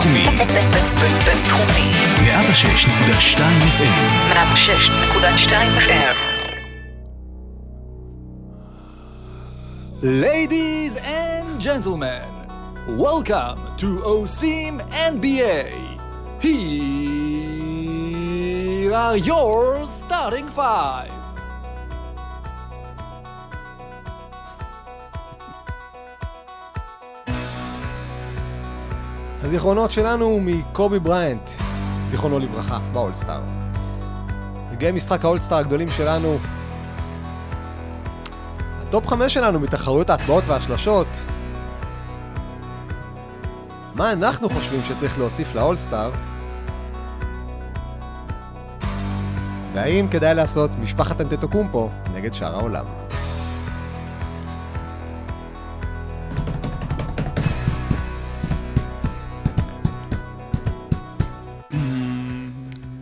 בינתחומי. בינתחומי. 106.2 FM. 106.2 FM. Ladies and gentlemen, welcome to OSIM NBA. Here are your starting five. הזיכרונות שלנו מקובי בריינט, זיכרונו לברכה, באולסטאר. רגעי משחק האולסטאר הגדולים שלנו. הטופ חמש שלנו מתחרויות ההטבעות והשלשות. מה אנחנו חושבים שצריך להוסיף לאולסטאר? והאם כדאי לעשות משפחת אנטטוקומפו נגד שאר העולם?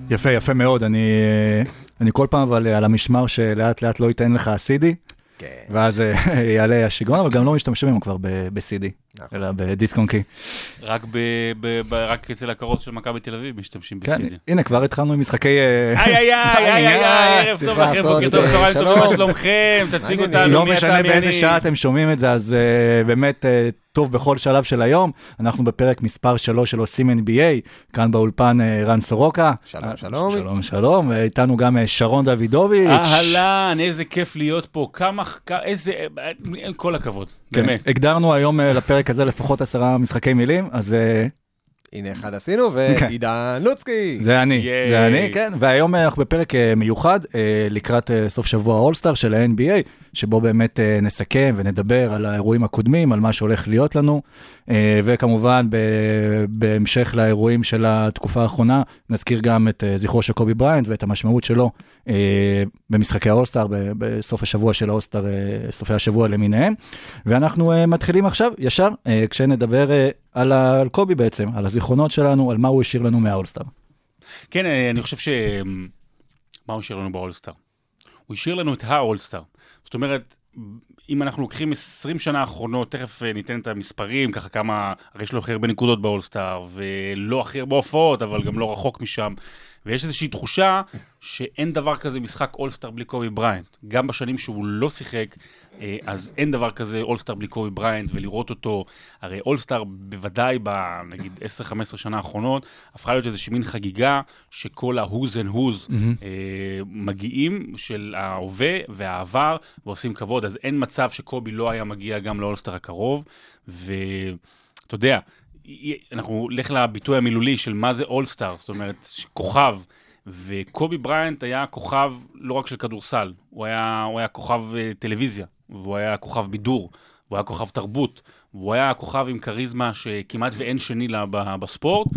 יפה, יפה מאוד. אני, אני כל פעם אבל על המשמר שלאט לאט לא ייתן לך CD, כן. ואז אה, יעלה השיגעון, אבל גם לא משתמשים היום כבר ב-CD. אלא בדיסק און קי. רק ב- ב- ב- רק אצל הכרוז של מכבי תל אביב משתמשים כן, ב-CD. הנה, כבר התחלנו עם משחקי... אה, איי איי איי איי איי איי, ערב צריך טוב לכם, בוקר טוב, אה, צהריים טובים, מה שלום. שלומכם? תציגו. אותנו, לא מי אתה, משנה מי באיזה אני. שעה אתם שומעים את זה, אז uh, באמת uh, טוב בכל שלב של היום. אנחנו בפרק מספר 3 של עושים NBA, כאן באולפן רן סורוקה. שלום, אה, שלום. שלום, שלום. ואיתנו גם שרון דוידוביץ'. אהלן, איזה כיף להיות פה, כמה, איזה, כל הכבוד, כן, באמת. הגדרנו היום uh, לפרק הזה לפחות עשרה משחקי מילים, אז uh, הנה אחד עשינו, ועידן לוצקי. זה אני. זה אני, כן. והיום אה, אנחנו בפרק אה, מיוחד אה, לקראת אה, סוף שבוע האולסטאר של ה-NBA, שבו באמת אה, נסכם ונדבר על האירועים הקודמים, על מה שהולך להיות לנו, אה, וכמובן בהמשך לאירועים של התקופה האחרונה, נזכיר גם את אה, זכרו של קובי בריינט ואת המשמעות שלו במשחקי האולסטאר, בסוף השבוע של האולסטאר, סופי השבוע למיניהם. ואנחנו מתחילים עכשיו, ישר, כשנדבר על, ה- על קובי בעצם, על הזיכרונות שלנו, על מה הוא השאיר לנו מהאולסטאר. כן, אני חושב ש... מה הוא השאיר לנו באולסטאר? הוא השאיר לנו את האולסטאר. זאת אומרת, אם אנחנו לוקחים 20 שנה האחרונות, תכף אה, ניתן את המספרים, ככה כמה, הרי יש לו הכי הרבה נקודות באולסטאר, ולא הכי הרבה הופעות, אבל גם לא רחוק משם. ויש איזושהי תחושה שאין דבר כזה משחק אולסטאר בלי קובי בריינט. גם בשנים שהוא לא שיחק, אה, אז אין דבר כזה אולסטאר בלי קובי בריינט, ולראות אותו, הרי אולסטאר בוודאי בנגיד 10-15 שנה האחרונות, הפכה להיות איזושהי מין חגיגה שכל ה-who's and who's אה, מגיעים של ההווה והעבר ועושים כבוד, אז אין מצב שקובי לא היה מגיע גם לאולסטאר הקרוב, ואתה יודע, אנחנו נלך לביטוי המילולי של מה זה אולסטאר, זאת אומרת, כוכב. וקובי בריינט היה כוכב לא רק של כדורסל, הוא היה, הוא היה כוכב אה, טלוויזיה, והוא היה כוכב בידור, והוא היה כוכב תרבות, והוא היה כוכב עם כריזמה שכמעט ואין שני לה בספורט,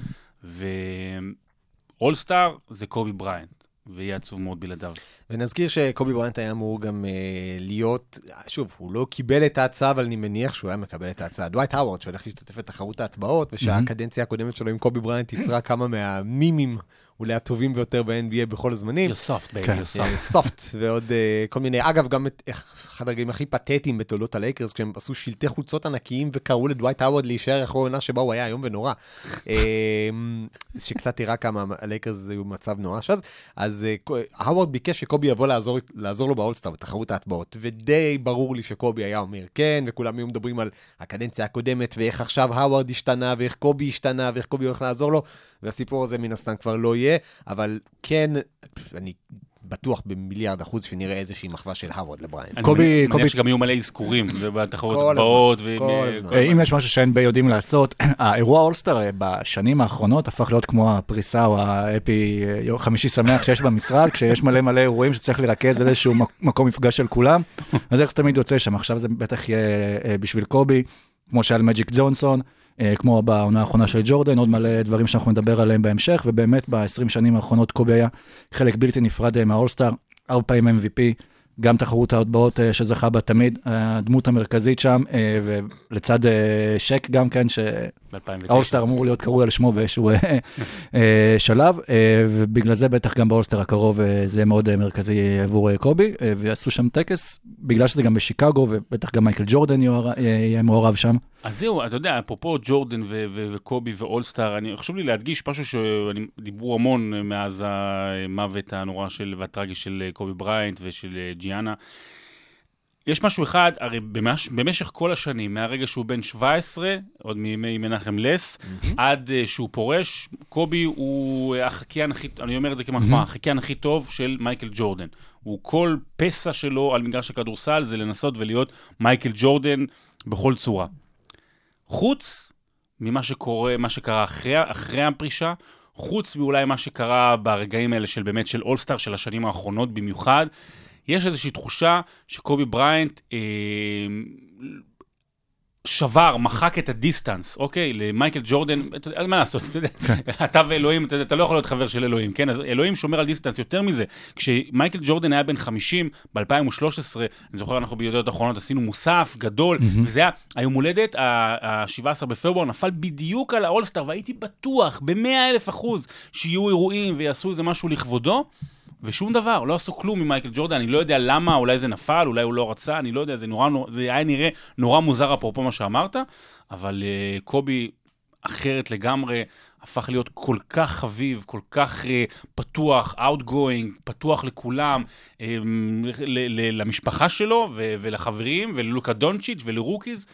ואולסטאר זה קובי בריינט, ויהיה עצוב מאוד בלעדיו. ונזכיר שקובי בריינט היה אמור גם אה, להיות, שוב, הוא לא קיבל את ההצעה, אבל אני מניח שהוא היה מקבל את ההצעה. דווייט האוורד, שהולך להשתתף בתחרות ההטבעות, ושהקדנציה הקודמת שלו עם קובי בריינט יצרה כמה מהמימים, אולי הטובים ביותר ב-NBA בכל הזמנים. You're soft, baby, כן. you're soft. אה, soft ועוד אה, כל מיני, אגב, גם את אחד הרגעים הכי פתטיים בתולדות הלייקרס, כשהם עשו שלטי חולצות ענקיים וקראו לדווייט האוורד להישאר אחרי העונה שבה הוא היה איום ונורא. אה, שקצת הראה כמה הלייקרס היו במצב נורא שאז. אז אה, קו- האוורד ביקש שקובי יבוא לעזור, לעזור לו באולסטאר בתחרות ההטבעות, ודי ברור לי שקובי היה אומר כן, וכולם היו מדברים על הקדנציה הקודמת, ואיך עכשיו האוורד השתנה, ואיך קובי השתנה, ואיך קובי הולך לעזור לו, והסיפור הזה מן הסתם כבר לא יהיה, אבל כן, אני בטוח במיליארד אחוז שנראה איזושהי מחווה של האוורד לבריינט. אני קובי- מניח- קובי- שגם יהיו מלא אזכורים בתחרות הבאות. כל הזמן. אה, אם יש משהו שה-NBA יודעים לעשות, האירוע אולסטאר אה, בשנים האחרונות הפך להיות כמו הפריסה או האפי אה, חמישי שמח שיש במשרד, כשיש מלא מלא אירועים שצריך לרכז איזשהו מק- מקום מפגש של כולם, אז איך זה תמיד יוצא שם, עכשיו זה בטח יהיה בשביל קובי, כמו שהיה למג'יק ג'ונסון, אה, כמו בעונה האחרונה של ג'ורדן, עוד מלא דברים שאנחנו נדבר עליהם בהמשך, ובאמת ב-20 שנים האחרונות קובי היה חלק בלתי נפרד אה, מהאולסטאר, ארבע פעמים MVP, גם תחרות ההטבעות אה, שזכה בה תמיד, הדמות המרכזית שם, אה, ולצד אה, שק גם כן, ב-2009. האולסטאר אמור להיות קרוי על שמו באיזשהו אה, אה, שלב, אה, ובגלל זה בטח גם באולסטאר הקרוב זה יהיה מאוד מרכזי עבור קובי, ויעשו שם טקס, בגלל שזה גם בשיקגו, ובטח גם מייקל ג'ורדן יהיה- מעורב שם. אז זהו, אתה יודע, אפרופו ג'ורדן ו- ו- וקובי ואולסטאר, אני חשוב לי להדגיש משהו שדיברו המון מאז המוות הנורא של, והטרגי של קובי בריינט ושל ג'יאנה. יש משהו אחד, הרי במש, במשך כל השנים, מהרגע שהוא בן 17, עוד מימי מנחם לס, עד uh, שהוא פורש, קובי הוא אה, החקיין הכי, אני אומר את זה כמחמאה, החקיין הכי טוב של מייקל ג'ורדן. הוא כל פסע שלו על מגרש הכדורסל זה לנסות ולהיות מייקל ג'ורדן בכל צורה. חוץ ממה שקורה, מה שקרה אחרי, אחרי הפרישה, חוץ מאולי מה שקרה ברגעים האלה של באמת של אולסטאר של השנים האחרונות במיוחד, יש איזושהי תחושה שקובי בריינט אה, שבר, מחק את הדיסטנס, אוקיי? למייקל ג'ורדן, אתה יודע, מה לעשות, אתה יודע, אתה ואלוהים, אתה, אתה לא יכול להיות חבר של אלוהים, כן? אז אלוהים שומר על דיסטנס יותר מזה. כשמייקל ג'ורדן היה בן 50 ב-2013, אני זוכר, אנחנו בידיעות האחרונות עשינו מוסף גדול, וזה היה היום הולדת, ה-17 בפברואר, נפל בדיוק על האולסטאר, והייתי בטוח, ב-100 אלף אחוז, שיהיו אירועים ויעשו איזה משהו לכבודו. ושום דבר, לא עשו כלום ממייקל ג'ורדן, אני לא יודע למה, אולי זה נפל, אולי הוא לא רצה, אני לא יודע, זה, נורא, זה היה נראה נורא מוזר אפרופו מה שאמרת, אבל uh, קובי אחרת לגמרי, הפך להיות כל כך חביב, כל כך uh, פתוח, outgoing, פתוח לכולם, um, למשפחה שלו ולחברים וללוקה דונצ'יץ' ולרוקיז,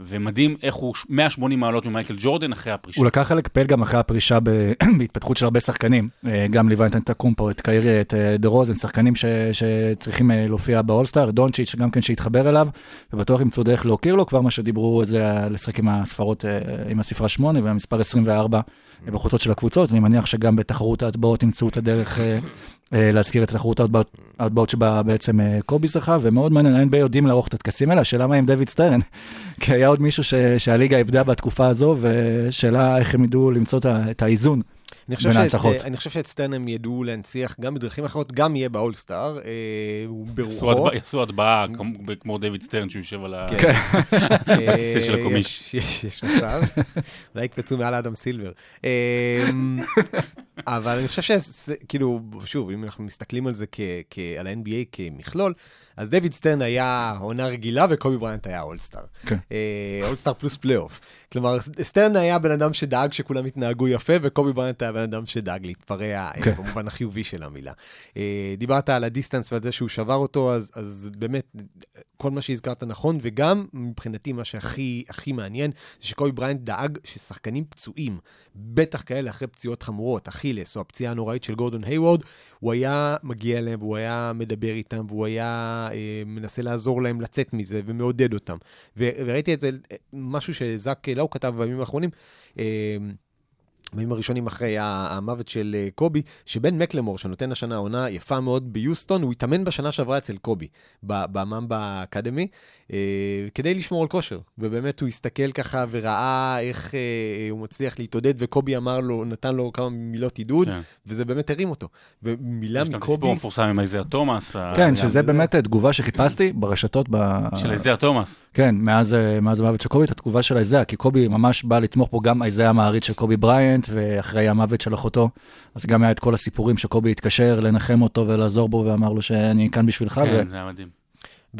ומדהים איך הוא 180 מעלות ממייקל ג'ורדן אחרי הפרישה. הוא לקח חלק פעיל גם אחרי הפרישה ב- בהתפתחות של הרבה שחקנים. אה, גם ליווה את אנטקומפו, את קיירי, את אה, דה רוזן, שחקנים ש, שצריכים אה, להופיע באולסטאר, דונצ'יץ' גם כן שהתחבר אליו, ובטוח ימצאו דרך להוקיר לו, כבר מה שדיברו זה לשחק עם הספרות, עם הספרה 8 והמספר 24 אה, בחולצות של הקבוצות. אני מניח שגם בתחרות ההטבעות ימצאו את הדרך להזכיר את תחרות ההטבעות, ההטבעות שבה בעצם אה, קובי זכה, ומאוד מעניין, ה-NBA יודעים לערוך את הטקסים האלה, השאלה מה עם דויד סטרן, כי היה עוד מישהו ש, שהליגה איבדה בתקופה הזו, ושאלה איך הם ידעו למצוא את האיזון. אני חושב, שאת, ההנצחות. אני חושב שאת סטרן הם ידעו להנציח גם בדרכים אחרות, גם יהיה באולסטאר, אה, ברוחו. יעשו הטבעה כמו- כמו דיוויד סטרן שהוא יושב על ה... כן. הכיסא של אה, ה commish. יש, מצב, אולי יקפצו מעל אדם סילבר. אה, אבל אני חושב שכאילו, שוב, אם אנחנו מסתכלים על זה כ, כ, על ה-NBA כמכלול, אז דויד סטרן היה עונה רגילה וקובי בריינט היה אולסטאר. כן. אה, אולסטאר פלוס פלייאוף. כלומר, סטרן היה בן אדם שדאג שכולם יתנהגו יפה, וקובי בריינט היה בן אדם שדאג להתפרע, אה, כן. במובן החיובי של המילה. אה, דיברת על הדיסטנס ועל זה שהוא שבר אותו, אז, אז באמת, כל מה שהזכרת נכון, וגם מבחינתי מה שהכי הכי מעניין, זה שקובי בריינט דאג ששחקנים פצועים, בטח כאלה אחרי פציעות חמורות, אכילס או הפציעה הנוראית של גורדון היוורד, הוא היה מגיע אליהם והוא היה מדבר איתם, והוא היה אה, מנסה לעזור להם לצאת מזה ומעודד אותם. וראיתי את זה, אה, משהו שזאק לאו כתב בימים האחרונים, אה, בימים הראשונים אחרי המוות של אה, קובי, שבן מקלמור, שנותן השנה עונה יפה מאוד ביוסטון, הוא התאמן בשנה שעברה אצל קובי, בממבה אקדמי, אה, כדי לשמור על כושר. ובאמת הוא הסתכל ככה וראה איך אה, הוא מצליח להתעודד, וקובי אמר לו, נתן לו כמה מילות עידוד, כן. וזה באמת הרים אותו. ומילה יש גם את מקובי... הסיפור המפורסם עם איזיה תומאס. כן, גם שזה זה. באמת תגובה שחיפשתי ברשתות, ב... של איזיה תומאס. כן, מאז, מאז המוות של קובי, את התגובה של איזאה, כי קובי ממש בא לתמוך פה גם איזאה המעריץ של קובי בריינט, ואחרי המוות של אחותו, אז גם היה את כל הסיפורים שקובי התקשר לנחם אותו ולעזור בו, ואמר לו שאני כאן בשבילך, ו... כן, זה היה מדהים.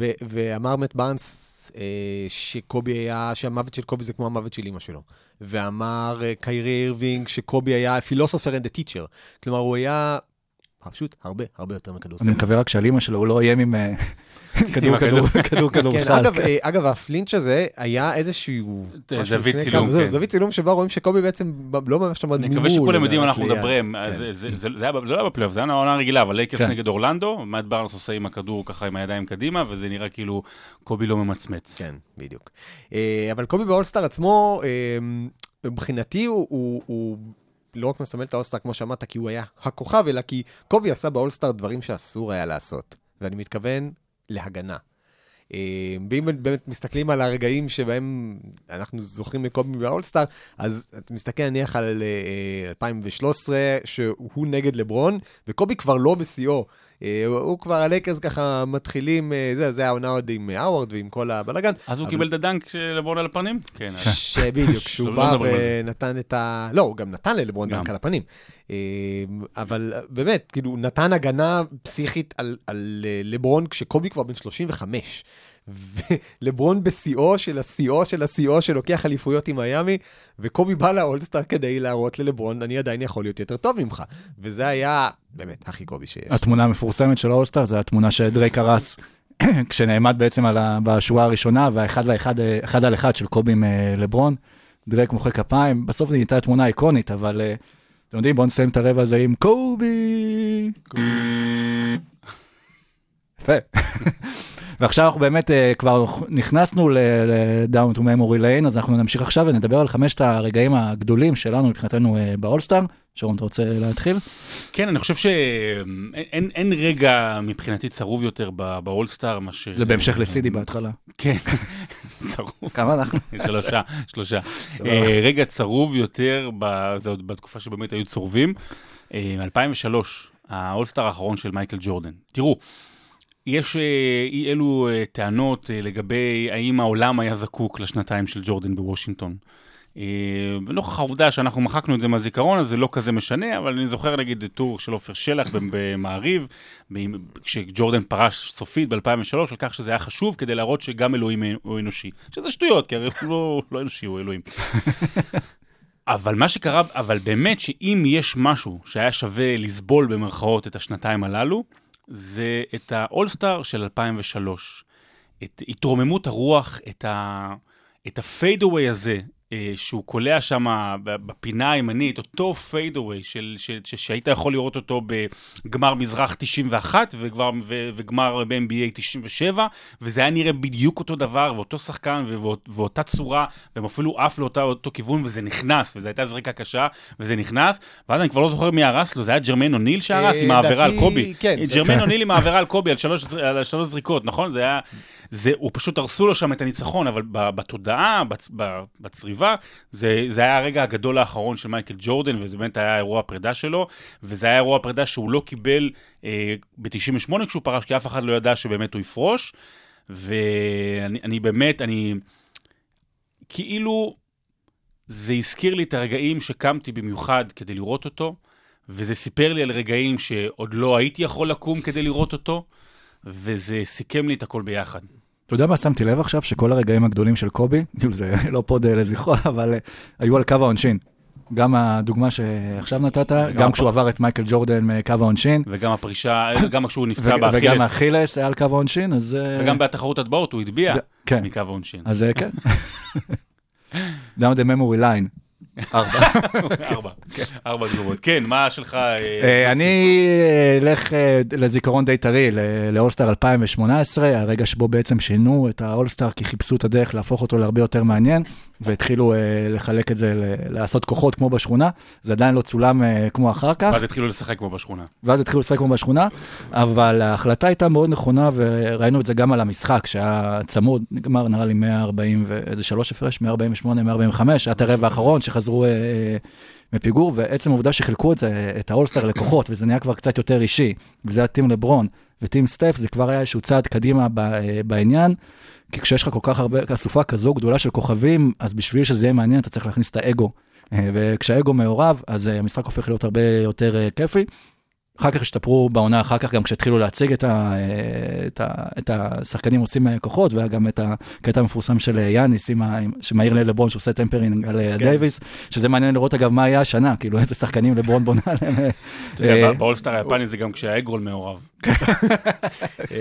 ו- ואמר מת בארנס אה, שקובי היה, שהמוות של קובי זה כמו המוות של אימא שלו. ואמר אה, קיירי אירווינג שקובי היה philosopher and a teacher. כלומר, הוא היה פשוט הרבה הרבה יותר מכדורסל. אני מקווה רק שעל אימא שלו הוא לא איים עם אה, כדור. כדור, כדור, כן, כדורסל. אגב, אה, אגב, ה flinch הזה היה איזשהו... אה, זווית צילום, כן. זווית צילום שבה רואים שקובי בעצם לא ממש עמד אני ממול. מקווה שכולם יודעים על מה אנחנו. מדברים. כן. זה- זה לא היה בפלייאוף, זה היה עונה רגילה, אבל לייקרס כן. נגד אורלנדו, מאט בארנס עושה עם הכדור ככה עם הידיים קדימה, וזה נראה כאילו קובי לא ממצמץ. כן, בדיוק. אה, אבל קובי באולסטאר עצמו, אה, מבחינתי הוא, הוא, הוא לא רק מסמל את האולסטאר כמו שאמרת, כי הוא היה הכוכב, אלא כי קובי עשה באולסטאר דברים שאסור היה לעשות. ואני מתכוון להגנה. אה, ואם באמת מסתכלים על הרגעים שבהם אנחנו זוכרים מקובי באולסטאר, אז אתה מסתכל נניח על אה, 2013, שהוא נגד לברון, וקובי כבר לא בשיאו. אה, הוא- הוא כבר, הלייקרס ככה מתחילים, אה, זה, זה העונה עוד עם האוורד ועם כל הבלאגן. אז הוא אבל- קיבל את הדנק של לברון על הפנים? כן. שבדיוק, כשהוא לא בא. ונתן את ה... לא, הוא גם נתן ללברון. דנק על הפנים. אה, אבל באמת, כאילו, נתן הגנה פסיכית על, על אה, לברון כשקובי כבר בן 35. ולברון בשיאו של השיאו של השיאו שלוקח אליפויות עם מיאמי, וקובי בא לאולסטאר כדי להראות ללברון, אני עדיין יכול להיות יותר טוב ממך. וזה היה באמת הכי קובי שיש. התמונה המפורסמת של האולסטאר זה התמונה שדרייק הרס, כשנעמד בעצם על ה... בשורה הראשונה, והאחד לאחד, אחד על אחד של קובי עם אה, לברון, דרייק מוחא כפיים, בסוף זו נהייתה תמונה איקונית, אבל אה, אתם יודעים, בואו נסיים את הרבע הזה עם קובי. יפה. ועכשיו אנחנו באמת אה, כבר נכנסנו ל-Down to Memory Lane, אז אנחנו נמשיך עכשיו ונדבר על חמשת הרגעים הגדולים שלנו מבחינתנו אה, באולסטאר. שרון, אתה רוצה להתחיל? כן, אני חושב שאין אין- אין רגע מבחינתי צרוב יותר באולסטאר מאשר... זה בהמשך לסידי בהתחלה. כן, צרוב. כמה אנחנו? שלושה, שלושה. אה, רגע צרוב יותר, זה עוד בתקופה שבאמת היו צרובים. אה, 2003, האולסטאר האחרון של מייקל ג'ורדן. תראו, יש אה, אי אלו אה, טענות אה, לגבי האם העולם היה זקוק לשנתיים של ג'ורדן בוושינגטון. ונוכח העובדה שאנחנו מחקנו את זה מהזיכרון, אז זה לא כזה משנה, אבל אני זוכר נגיד את טור של עופר שלח במעריב, כשג'ורדן פרש סופית ב-2003, על כך שזה היה חשוב כדי להראות שגם אלוהים הוא אנושי. שזה שטויות, כי הרי הוא לא, לא אנושי, הוא אלוהים. אבל מה שקרה, אבל באמת שאם יש משהו שהיה שווה לסבול במרכאות את השנתיים הללו, זה את האולסטאר של 2003. את התרוממות הרוח, את, ה, את ה fadeaway הזה, שהוא קולע שם בפינה הימנית, אותו fadeaway של, שהיית יכול לראות אותו בגמר מזרח 91 וגמר, ו, וגמר ב-NBA 97, וזה היה נראה בדיוק אותו דבר, ואותו שחקן ובאות, ואותה צורה, והם אפילו עף לאותו כיוון, וזה נכנס, וזו הייתה זריקה קשה, וזה נכנס, ואז אני כבר לא זוכר מי הרס לו, זה היה ג'רמיין אוניל שהרס עם אה, העבירה על קובי. כן. ג'רמיין אוניל עם העבירה על קובי, על שלוש, על שלוש זריקות, נכון? זה היה... זה, הוא פשוט הרסו לו שם את הניצחון, אבל בתודעה, בצ, בצריבה, זה, זה היה הרגע הגדול האחרון של מייקל ג'ורדן, וזה באמת היה אירוע הפרידה שלו, וזה היה אירוע הפרידה שהוא לא קיבל אה, ב-98 כשהוא פרש, כי אף אחד לא ידע שבאמת הוא יפרוש, ואני אני באמת, אני... כאילו, זה הזכיר לי את הרגעים שקמתי במיוחד כדי לראות אותו, וזה סיפר לי על רגעים שעוד לא הייתי יכול לקום כדי לראות אותו, וזה סיכם לי את הכל ביחד. אתה יודע מה שמתי לב עכשיו? שכל הרגעים הגדולים של קובי, כאילו זה לא פוד אה, לזכרו, אבל אה, היו על קו העונשין. גם הדוגמה שעכשיו נתת, גם הפ- כשהוא עבר את מייקל ג'ורדן מקו העונשין, וגם הפרישה, גם כשהוא נפצע וג- וגם באכילס, האכילס היה על קו העונשין, אז... אה, וגם בתחרות הטבעות הוא הטביע כן, מקו העונשין. אז אה, כן. down the memory line. ארבע. ארבע, ארבע תגובות. כן, מה שלך? אה, אה, אני אלך אה, לזיכרון די טרי, לאולסטאר 2018, הרגע שבו בעצם שינו את האולסטאר כי חיפשו את הדרך להפוך אותו להרבה יותר מעניין, והתחילו אה, לחלק את זה, ל- לעשות כוחות כמו בשכונה, זה עדיין לא צולם אה, כמו אחר כך, ואז התחילו לשחק כמו בשכונה. ואז התחילו לשחק כמו בשכונה, אבל ההחלטה הייתה מאוד נכונה, וראינו את זה גם על המשחק, שהיה צמוד, נגמר נראה לי 140 ואיזה שלוש הפרש, 148, 145, היה את הרבע האחרון שחזרו אה, אה, מפיגור, ועצם העובדה שחילקו את זה, את האולסטאר לכוחות, וזה נהיה כבר קצת יותר אישי, וזה היה טים לברון וטים סטף, זה כבר היה איזשהו צעד קדימה ב, אה, בעניין, כי כשיש לך כל כך הרבה, אסופה כזו גדולה של כוכבים, אז בשביל שזה יהיה מעניין, אתה צריך להכניס את האגו. אה, וכשהאגו מעורב, אז אה, המשחק הופך להיות הרבה יותר אה, כיפי. אחר כך השתפרו בעונה אחר כך, גם כשהתחילו להציג את, ה, את, ה, את השחקנים עושים כוחות, והיה גם את הקטע המפורסם של יאניס, שמעיר ללברון שעושה tampering על אה, דייוויס, שזה מעניין לראות אגב מה היה השנה, כאילו איזה שחקנים לברון בונה עליהם. באולסטאר היפני זה גם כשהאגרול מעורב. אה,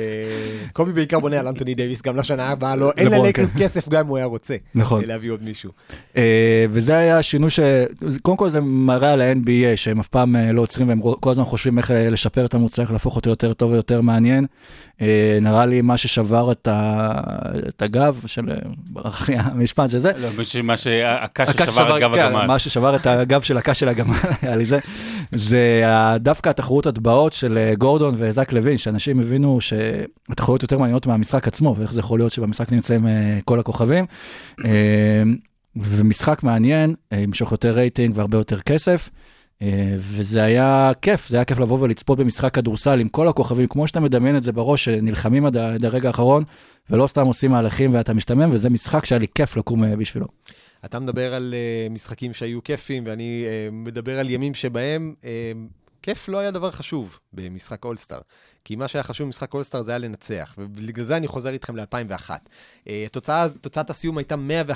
קובי בעיקר בונה על אנטוני דייוויס גם לשנה הבאה, לא, אין לברון, ללייקרס כן. כסף גם אם הוא היה רוצה. נכון. אה, להביא עוד מישהו. אה, וזה היה השינוי ש... קודם כל זה מראה על ה-NBA שהם אף פעם לא עוצרים והם כל הזמן חושבים איך לשפר את המוצר, איך להפוך אותו יותר טוב ויותר מעניין. אה, נראה לי מה ששבר את, הגב של... ברח לי המשפט של זה. לא, מה- שהקש הקש ששבר את גב כן, הגמל. מה ששבר את הגב של הקש של הגמל, היה לי זה. זה דווקא התחרות הטבעות של אה, גורדון וזק לוין, שאנשים הבינו שהתחרויות יותר מעניינות מהמשחק עצמו, ואיך זה יכול להיות שבמשחק נמצאים אה, כל הכוכבים. אה, ומשחק מעניין, ימשוך יותר רייטינג והרבה יותר כסף. וזה היה כיף, זה היה כיף לבוא ולצפות במשחק כדורסל עם כל הכוכבים, כמו שאתה מדמיין את זה בראש, שנלחמים עד הרגע האחרון, ולא סתם עושים מהלכים ואתה משתמם, וזה משחק שהיה לי כיף לקום בשבילו. אתה מדבר על uh, משחקים שהיו כיפים, ואני uh, מדבר על ימים שבהם uh, כיף לא היה דבר חשוב במשחק אולסטאר. כי מה שהיה חשוב במשחק אולסטאר זה היה לנצח, ובגלל זה אני חוזר איתכם ל-2001. Uh, תוצאה, תוצאת הסיום הייתה 111-110,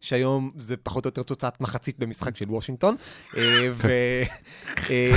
שהיום זה פחות או יותר תוצאת מחצית במשחק של וושינגטון. Uh,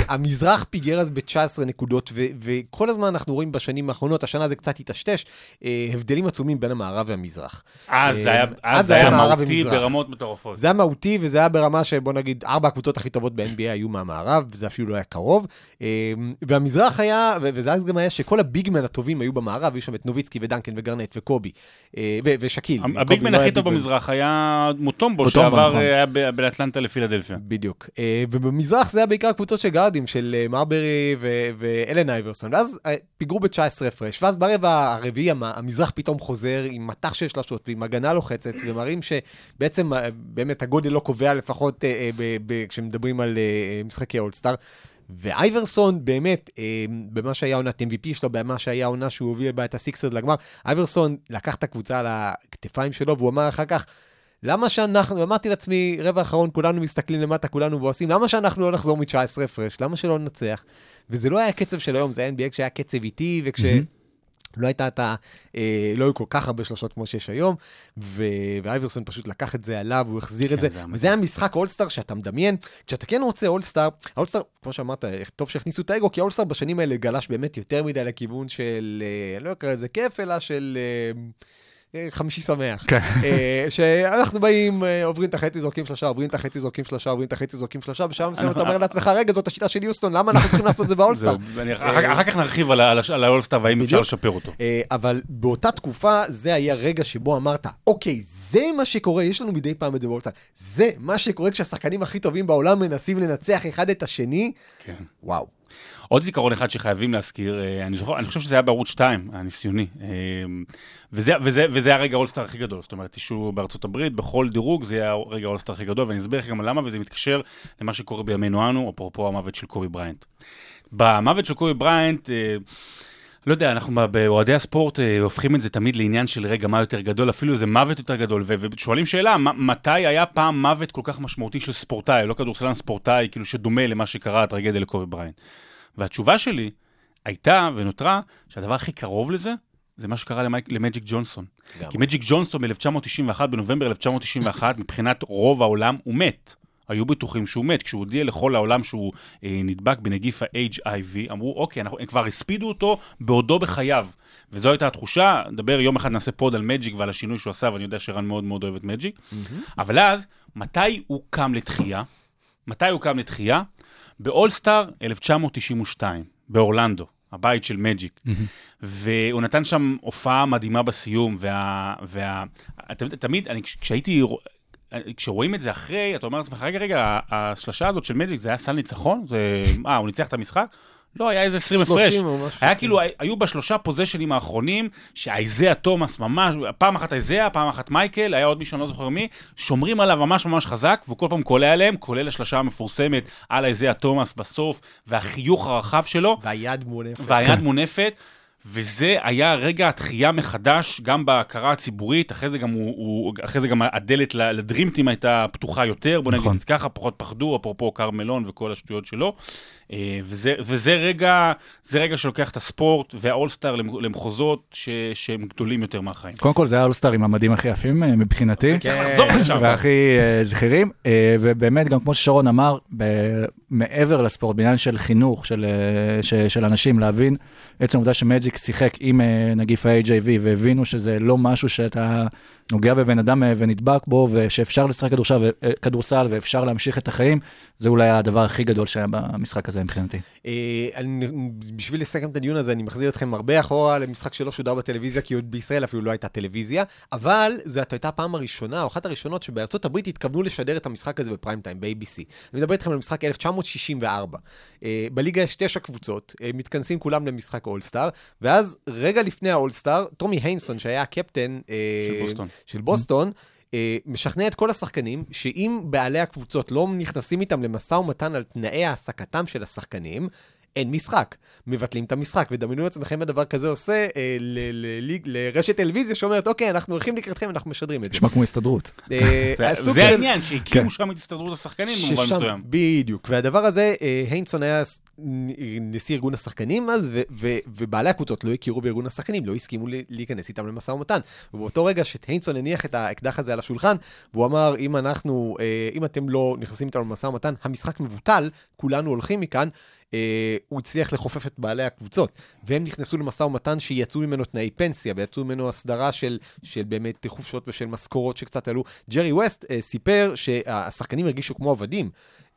והמזרח פיגר אז ב-19 נקודות, ו- וכל הזמן אנחנו רואים בשנים האחרונות, השנה זה קצת התשתש, uh, הבדלים עצומים בין המערב והמזרח. אז זה אה, היה- אז זה זה היה מהותי ומזרח. ברמות מטורפות. זה היה מהותי, וזה היה ברמה שבוא נגיד, ארבע הקבוצות הכי טובות ב-NBA היו מהמערב, וזה אפילו לא היה קרוב. אה, והמזרח היה, וזה אז גם היה שכל הביגמן הטובים היו במערב, היו שם את נוביצקי ודנקן וגרנט וקובי, אה, ושקיל. הביגמן לא הכי טוב. במזרח היה מוטומבו, שעבר, נכון. אה, היה ב- בין אטלנטה לפילדלפיה. בדיוק. אה, ובמזרח זה היה בעיקר קבוצות של גארדים, של אה, מרברי ואלן אייברסון, ואז אה, פיגרו ב-19 הפרש, ואז ברבע הרביעי המ- המזרח פתאום חוזר עם מטח של שלשות ועם הגנה לוחצת, ומראים שבעצם אה, באמת הגודל לא קובע לפחות אה, אה, כשמדברים על אה, משחקי אולסטאר. ואייברסון באמת, אה, במה שהיה עונת MVP שלו, במה שהיה עונה שהוא הוביל בה את הסיקסרד לגמר, אייברסון לקח את הקבוצה על הכתפיים שלו, והוא אמר אחר כך, למה שאנחנו, אמרתי לעצמי, רבע האחרון, כולנו מסתכלים למטה, כולנו ועושים, למה שאנחנו לא נחזור מ-19 הפרש? למה שלא ננצח? וזה לא היה קצב של היום, זה היה NBA כשהיה קצב איטי, וכש... לא הייתה את ה... אה, לא היו כל כך הרבה שלושות כמו שיש היום, ו... ואייברסון פשוט לקח את זה עליו, הוא החזיר את כן, זה, זה היה וזה היה משחק אולסטאר שאתה מדמיין, כשאתה כן רוצה אולסטאר, האולסטאר, כמו שאמרת, טוב שהכניסו את האגו, כי האולסטאר בשנים האלה גלש באמת יותר מדי לכיוון של, אה, לא אקרא לזה כיף, אלא של... אה, חמישי שמח. כן. אה, שאנחנו באים, אה, עוברים את החצי, זורקים שלושה, עוברים את החצי, זורקים שלושה, עוברים את החצי, זורקים שלושה, בשלב מסוים אתה אומר לעצמך, רגע, זאת השיטה של יוסטון, למה אנחנו צריכים לעשות את זה באולסטאר? אחר כך נרחיב על האולסטאר והאם אפשר. לשפר אותו. אה, אבל באותה תקופה, זה היה רגע שבו אמרת, אוקיי, זה מה שקורה, יש לנו מדי פעם את זה באולסטאר, זה מה שקורה כשהשחקנים הכי טובים בעולם מנסים לנצח אחד את השני, כן. וואו. עוד זיכרון אחד שחייבים להזכיר, אה, אני, זוכר, אני חושב שזה היה בערוץ 2, הניסיוני, אה, וזה, וזה, וזה הרגע האולסטאר הכי גדול, זאת אומרת, אישור בארצות הברית, בכל דירוג זה היה רגע האולסטאר הכי גדול, ואני אסביר לך גם למה, וזה מתקשר למה שקורה בימינו אנו, אפרופו המוות של קובי בריינט. במוות של קובי בריינט, אה, לא יודע, אנחנו באוהדי הספורט הופכים את זה תמיד לעניין של רגע, מה יותר גדול, אפילו איזה מוות יותר גדול, ושואלים שאלה, מתי היה פעם מוות כל כך משמעותי של ספורטאי, לא כדורסלן ספורטאי, כאילו שדומה למה שקרה, הטרגדיה לקובי בריינט. והתשובה שלי הייתה ונותרה שהדבר הכי קרוב לזה, זה מה שקרה למייק- למג'יק ג'ונסון. כי מג'יק ג'ונסון ב-1991, בנובמבר 1991, מבחינת רוב העולם, הוא מת. היו בטוחים שהוא מת. כשהוא הודיע לכל העולם שהוא אה, נדבק בנגיף ה-HIV, אמרו, אוקיי, אנחנו, הם כבר הספידו אותו בעודו בחייו. וזו הייתה התחושה, נדבר יום אחד נעשה פוד על מג'יק ועל השינוי שהוא עשה, ואני יודע שרן מאוד מאוד אוהב את מג'יק. אבל אז, מתי הוא קם לתחייה? מתי הוא קם לתחייה? באולסטאר 1992, באורלנדו, הבית של מג'יק. והוא נתן שם הופעה מדהימה בסיום, וה... וה... תמיד, תמיד אני, כש- כשהייתי... כשרואים את זה אחרי, אתה אומר לעצמך, רגע, רגע, השלושה הזאת של מג'יק, זה היה סל ניצחון? זה... אה, הוא ניצח את המשחק? לא, היה איזה 20 הפרש. 30 או משהו. היה כאילו, היו בשלושה פוזיישנים האחרונים, שאייזאה תומאס ממש, פעם אחת אייזאה, פעם אחת מייקל, היה עוד מישהו, אני לא זוכר מי, שומרים עליו ממש ממש חזק, והוא כל פעם קולע עליהם, כולל השלושה המפורסמת על אייזאה תומאס בסוף, והחיוך הרחב שלו, והיד מונפת. והיד מונפת. וזה היה רגע התחייה מחדש, גם בהכרה הציבורית, אחרי זה גם, הוא, הוא, אחרי זה גם הדלת לדרימטים הייתה פתוחה יותר, בוא נגיד נכון. זה ככה, פחות פחדו, אפרופו קרמלון וכל השטויות שלו. אה, וזה, וזה רגע, זה רגע שלוקח את הספורט והאולסטאר למ- למחוזות ש, שהם גדולים יותר מהחיים. קודם כל זה היה אולסטאר עם המדים הכי יפים אה, מבחינתי. צריך לחזור לשם. והכי אה, זכירים, אה, ובאמת, גם כמו ששרון אמר, מעבר לספורט, בעניין של חינוך של, אה, ש- של אנשים, להבין עצם העובדה שמג'יק שיחק עם אה, נגיף ה-HIV, והבינו שזה לא משהו שאתה נוגע בבן אדם אה, ונדבק בו, ושאפשר לשחק כדורסל, כדורסל ואפשר להמשיך את החיים, זה אולי הדבר הכי גדול שהיה במשחק הזה מבחינתי. אה, אני, בשביל לסכם את הדיון הזה, אני מחזיר אתכם הרבה אחורה למשחק שלא שודר בטלוויזיה, כי עוד בישראל אפילו לא הייתה טלוויזיה, אבל זאת הייתה הפעם הראשונה, או אחת הראשונות, שבארצות הברית התכוונו לשדר את המשחק הזה בפריים טיים, ב-ABC. אני מדבר איתכם על משחק 1964. אה, בליגה יש תשע קבוצות, אה, מתכנסים כולם למשחק אולסטאר, ואז רגע לפני האולסטאר, טומי היינסון, שהיה הקפטן של בוסטון. של בוסטון, אה, משכנע את כל השחקנים שאם בעלי הקבוצות לא נכנסים איתם למשא ומתן על תנאי העסקתם של השחקנים, אין משחק. מבטלים את המשחק, ודמיינו לעצמכם מה דבר כזה עושה אה, ל- ל- ל- לרשת טלוויזיה שאומרת, אוקיי, אנחנו הולכים לקראתכם, אנחנו משדרים את זה. נשמע כמו הסתדרות. אה, זה- העניין, שהקימו כן. שם את הסתדרות השחקנים במובן מסוים. בדיוק. והדבר הזה, אה, היינסון היה נשיא ארגון השחקנים אז, ובעלי הקבוצות לא הכירו בארגון השחקנים, לא הסכימו להיכנס איתם למשא ומתן. ובאותו רגע שהיינסון הניח את האקדח הזה על השולחן, והוא אמר, אם אנחנו, אם אתם לא נכנסים איתנו למשא ומתן, המשחק מבוטל, כולנו הולכים מכאן. אה, הוא הצליח לכופף את בעלי הקבוצות, והם נכנסו למשא ומתן שיצאו ממנו תנאי פנסיה, ויצאו ממנו הסדרה של, של באמת חופשות ושל משכורות שקצת עלו. ג'רי ווסט אה, סיפר שהשחקנים הרגישו כמו עבדים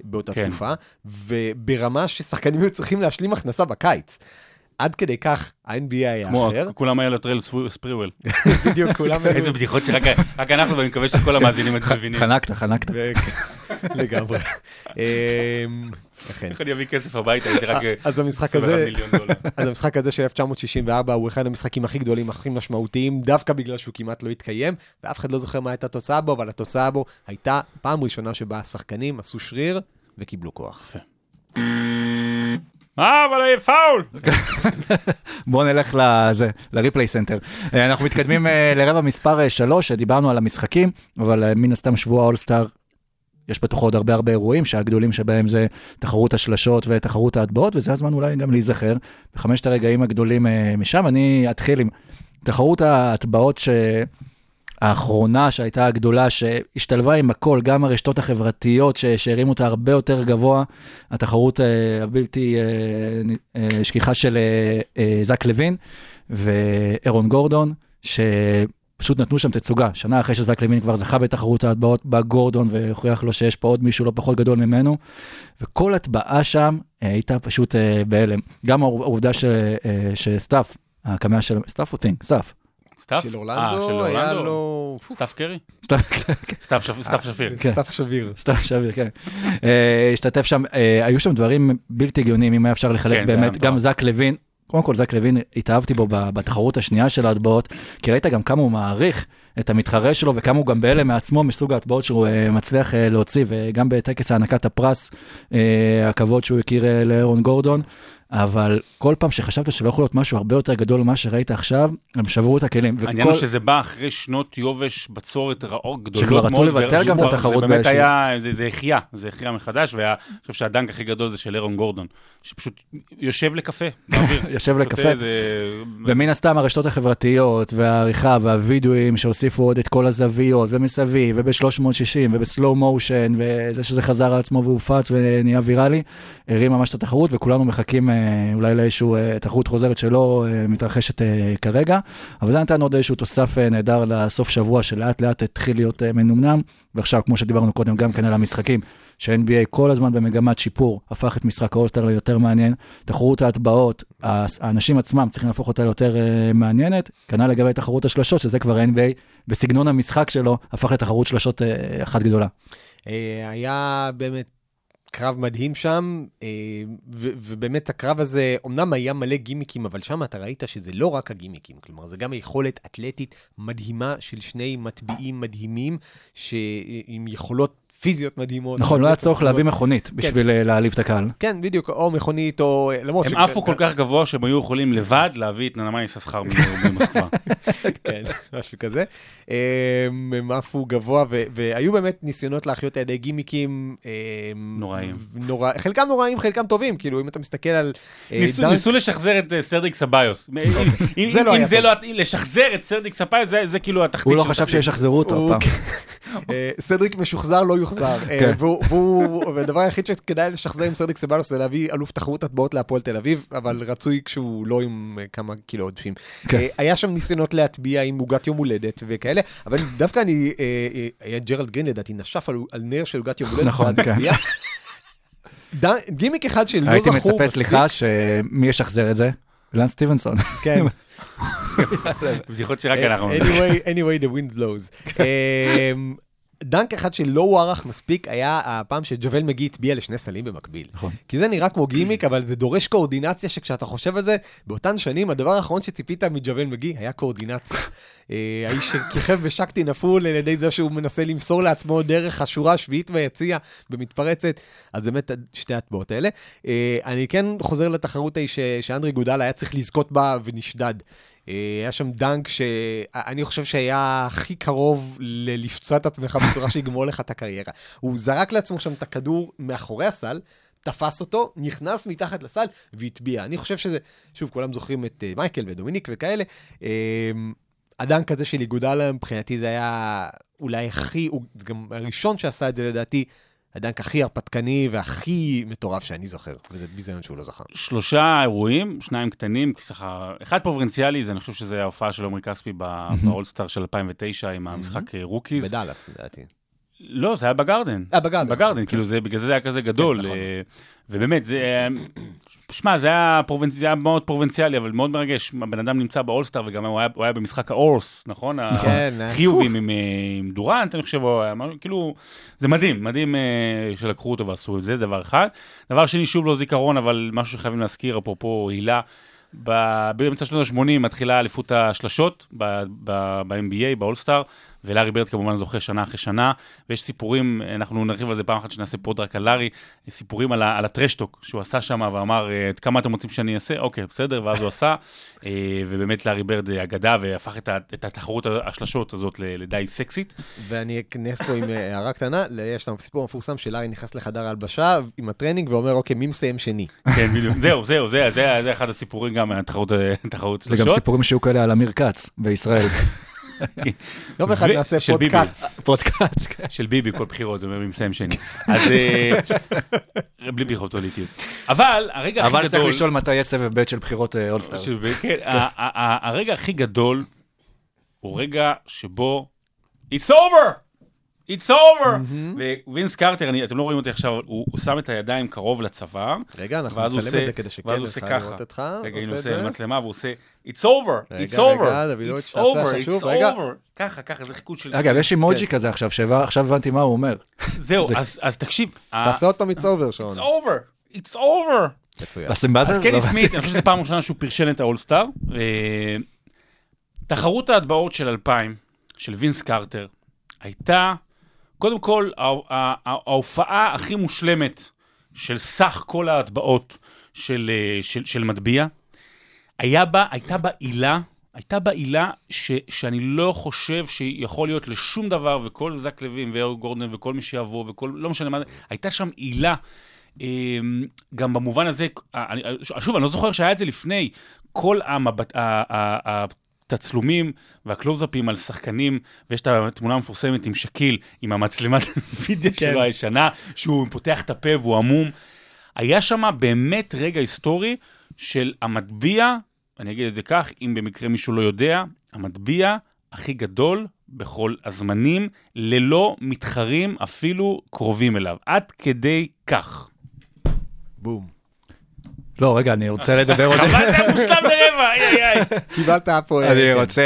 באותה כן. תקופה, וברמה ששחקנים היו צריכים להשלים הכנסה בקיץ. עד כדי כך ה-NBA היה כמו אחר. כולם היה לטרל ספריוול. בדיוק, כולם היו... איזה בדיחות שרק רק אנחנו, ואני מקווה שכל המאזינים מבינים. חנקת, חנקת. לגמרי. אמ. איך אני אביא כסף הביתה, הייתי רק אז המשחק 21 הזה, מיליון דולר. אז המשחק הזה של 1964 הוא אחד המשחקים הכי גדולים, הכי משמעותיים, דווקא בגלל שהוא כמעט לא התקיים, ואף אחד לא זוכר מה הייתה התוצאה בו, אבל התוצאה בו הייתה פעם ראשונה שבה השחקנים עשו שריר וקיבלו כוח. אה, אבל היה פאול! בואו נלך לזה, ל replay center. אה, אנחנו מתקדמים אה, לרבע מספר 3, דיברנו על המשחקים, אבל אה, מן הסתם שבוע אולסטאר, יש בתוכו עוד הרבה הרבה אירועים, שהגדולים שבהם זה תחרות השלשות ותחרות ההטבעות, וזה הזמן אולי גם להיזכר בחמשת הרגעים הגדולים אה, משם. אני אתחיל עם תחרות ההטבעות ש... האחרונה שהייתה הגדולה, שהשתלבה עם הכל, גם הרשתות החברתיות ש- שהרימו אותה הרבה יותר גבוה, התחרות אה, הבלתי אה, שכיחה של זק לוין ואירון גורדון, שפשוט נתנו שם תצוגה. שנה אחרי שזק לוין כבר זכה בתחרות ההטבעות, בא גורדון והוכיח לו שיש פה עוד מישהו לא פחות גדול ממנו, וכל הטבעה שם אה, הייתה פשוט אה, בהלם. גם העוב- העובדה ש- אה, שסטאפ, הקמע של סטאפ או צינק? סטאפ. סטאפ? של אה, אורלנדו של היה אורלנדו? לו... סטף קרי? סטאף, סטאף שפ- סטאף שפיר. כן. סתיו שפיר. סתיו שפיר, כן. אה, השתתף שם, אה, היו שם דברים בלתי הגיוניים, אם היה אפשר לחלק כן, באמת. גם זק לוין, קודם כל זק לוין, התאהבתי בו בתחרות השנייה של ההטבעות, כי ראית גם כמה הוא מעריך את המתחרה שלו וכמה הוא גם בהלם מעצמו מסוג ההטבעות שהוא אה, מצליח אה, להוציא, וגם בטקס הענקת הפרס, אה, הכבוד שהוא הכיר לאירון גורדון. אבל כל פעם שחשבת שלא יכול להיות משהו הרבה יותר גדול ממה שראית עכשיו, הם שברו את הכלים. העניין וכל- הוא שזה בא אחרי שנות יובש, בצורת רעות גדולות שכבר. רצו לבטל גם את התחרות זה באמת באיזשהו- היה, זה זה החיה, זה החיה מחדש, ואני חושב שהדנק הכי גדול זה של אירון גורדון, שפשוט יושב לקפה באוויר. יושב לקפה. איזה- ומן הסתם הרשתות החברתיות והעריכה והווידאוים שהוסיפו עוד את כל הזוויות ומסביב וב-360 ובסלואו מושן וזה שזה חזר על עצמו והופץ ונהיה ויראלי, הרים ממש את התחרות וכולנו מחכים אה, אולי לאיזושהי אה, תחרות חוזרת שלא אה, מתרחשת אה, כרגע, אבל זה נתן עוד איזשהו תוסף נהדר לסוף שבוע שלאט לאט התחיל להיות מנומנם, ועכשיו כמו שדיברנו קודם גם כן על המשחקים. ש-NBA כל הזמן במגמת שיפור, הפך את משחק האולסטר ליותר מעניין. תחרות ההטבעות, האנשים עצמם צריכים להפוך אותה ליותר מעניינת. כנ"ל לגבי תחרות השלשות, שזה כבר NBA, בסגנון המשחק שלו, הפך לתחרות שלשות אחת גדולה. היה באמת קרב מדהים שם, אה, ו- ובאמת הקרב הזה, אמנם היה מלא גימיקים, אבל שם אתה ראית שזה לא רק הגימיקים, כלומר, זה גם יכולת אתלטית מדהימה של שני מטביעים מדהימים, שעם יכולות פיזיות מדהימות. נכון, לא היה צורך להביא מכונית בשביל אה, להעליב את הקהל. כן, בדיוק, או מכונית, או... למרות הם עפו כל כך גבוה שהם היו יכולים לבד להביא את ננמי יששכר ממוסקבה. כן, משהו כזה. אמ, הם עפו גבוה, והיו באמת ניסיונות להחיות על ידי גימיקים. אמ, נוראים. נורא, חלקם נוראים, חלקם טובים, כאילו, אם אתה מסתכל על... אה, ניסו- לשחזר את אה, סרדיק סביוס. אם- אם- זה לא היה טוב. לא, לשחזר את סרדיק סביוס זה- זה כאילו התחתית הוא לא של חשב. שישחזרו אותו. אה, סדריק משוחזר, לא יוחזר. אה, כן. והוא- והוא- והדבר היחיד שכדאי לשחזר עם סדריק סבלוס זה להביא אלוף תחרות הטבעות להפועל תל אביב, אבל רצוי כשהוא לא עם אה, כמה קילו עודפים. כן. אה, היה שם ניסיונות להטביע עם עוגת יום הולדת וכאלה, אבל דווקא אני, אה, אה, היה ג'רלד גרין לדעתי, נשף על- על נר של עוגת יום הולדת. נכון, כן. גימיק אחד שלא הייתי זכור מצפה, מספיק. סליחה, שמי ישחזר את זה? אילן סטיבנסון. כן. בדיחות שרק אנחנו... anyway, anyway, the wind blows. דנק אחד שלא הוערך מספיק היה הפעם שג'וול מגי הטביע לשני סלים במקביל. נכון. כי זה נראה כמו גימיק, אבל זה דורש קואורדינציה שכשאתה חושב על זה, באותן שנים הדבר האחרון שציפית מג'וול מגי היה קואורדינציה. אה, האיש שכיכב ושקטי נפול על ידי זה שהוא מנסה למסור לעצמו דרך השורה השביעית ביציע במתפרצת, אז באמת שתי הטבעות האלה. אה, אני כן חוזר לתחרות ההיא שאנדרי גודל היה צריך לזכות בה ונשדד. אה, היה שם דנק שאני חושב שהיה הכי קרוב ל- לפצוע את עצמך בצורה שיגמור לך את הקריירה. הוא זרק לעצמו שם את הכדור מאחורי הסל, תפס אותו, נכנס מתחת לסל והטביע. אני חושב שזה, שוב, כולם זוכרים את אה, מייקל ודומיניק וכאלה. אה, ה dunk הזה של איגודלה, מבחינתי זה היה אולי הכי, הוא גם הראשון שעשה את זה לדעתי, ה dunk הכי הרפתקני והכי מטורף שאני זוכר, וזה ביזיון שהוא לא זכה. שלושה אירועים, שניים קטנים, ככה, אחד פרובינציאלי, זה אני חושב שזה ההופעה של עומרי כספי באולסטאר של 2009 עם המשחק אה, rookies. בדאלאס, לדעתי. לא, זה היה בגרדן. אה, בגרדן. בגרדן, כאילו זה, בגלל זה זה היה כזה גדול. כן, נכון. אה, ובאמת, זה... אה, שמע, זה היה, פרובנצ... זה היה מאוד פרובינציאלי, אבל מאוד מרגש. הבן אדם נמצא באולסטאר, וגם הוא היה, הוא היה במשחק האורס, נכון? כן, אה. החיובים עם, עם דורנט, אני חושב, הוא היה כאילו, זה מדהים, מדהים שלקחו אותו ועשו את זה, זה דבר אחד. דבר שני, שוב לא זיכרון, אבל משהו שחייבים להזכיר, אפרופו הילה. באמצע שנות ה-80 מתחילה אליפות השלשות ב- ב- ב-NBA, באולסטאר, ולארי ברד כמובן זוכה שנה אחרי שנה, ויש סיפורים, אנחנו נרחיב על זה פעם אחת שנעשה פוד רק על לארי, סיפורים על, על ה trash talk שהוא עשה שם ואמר, אה, את כמה אתם רוצים שאני אעשה? אוקיי, בסדר, ואז הוא עשה, אה, ובאמת לארי ברד אה, אגדה והפך את, ה- את התחרות השלשות הזאת לדי סקסית. ואני אכנס פה עם אה, הערה קטנה, יש לנו סיפור מפורסם שלארי נכנס לחדר ההלבשה עם הטרנינג ואומר, אוקיי, מי מסיים שני? כן, בדיוק, זהו, זהו, זה, זה, זה אחד הסיפורים גם מהתחרות אה, תחרות זה גם שלשות. סיפורים שהיו כאלה על אמיר כץ בישראל. יום אחד נעשה. פודקאסט. פודקאסט. כן. של ביבי, כל בחירות, זה אומר מי מסיים שני. אז אה, בלי בדיחות פוליטיות. אבל הרגע הכי גדול... אבל צריך לשאול מתי יהיה סבב ב' של בחירות אה, אולסטאר. של- כן, הרגע הכי גדול הוא רגע שבו It's over! It's over! ווינס קרטר, אני- אתם לא רואים אותי עכשיו, הוא הוא שם את הידיים קרוב לצוואר. רגע, אנחנו ואז הוא נצלם את עושה- זה כדי שכן ואז הוא עושה נוכל ככה. לראות אותך. רגע, הנה הוא את עושה. מצלמה והוא עושה It's over! רגע, It's over! רגע, דוידוביץ', It's over! It's over! ככה, ככה, זה חיקוד של... אגב, יש אימוג'י כן. כזה עכשיו, שעכשיו הבנתי מה הוא אומר. זהו, אז- אז תקשיב. תעשה עוד פעם it's over, שרון. It's over! It's over! מצוין. אז קני לא- סמית, אני חושב שזו פעם ראשונה שהוא פרשן את האולסטאר. אה, תחרות ההטבעות של 2000, של וינס קרטר, הייתה, קודם כל, ההופעה הכי מושלמת של סך כל ההטבעות של, אה, של, של מטביע. היה בה, הייתה בה עילה, הייתה בה עילה ש, שאני לא חושב שיכול להיות לשום דבר, וכל זק לוין ואור גורדון וכל מי שיבוא, וכל, לא משנה מה זה, הייתה שם עילה. אמ, גם במובן הזה, שוב, אני לא זוכר שהיה את זה לפני, כל המבט, התצלומים והקלוזאפים על שחקנים, ויש את התמונה המפורסמת עם שקיל, עם המצלמת וידאו שלו הישנה, שהוא פותח את הפה והוא עמום. היה שם באמת רגע היסטורי של המטביע, אני אגיד את זה כך, אם במקרה מישהו לא יודע, המטביע הכי גדול בכל הזמנים, ללא מתחרים אפילו קרובים אליו. עד כדי כך. בום. לא, רגע, אני רוצה לדבר עוד... חבל זה היה מושלם לרבע, איי איי איי. קיבלת פה... אה, אני כן. רוצה,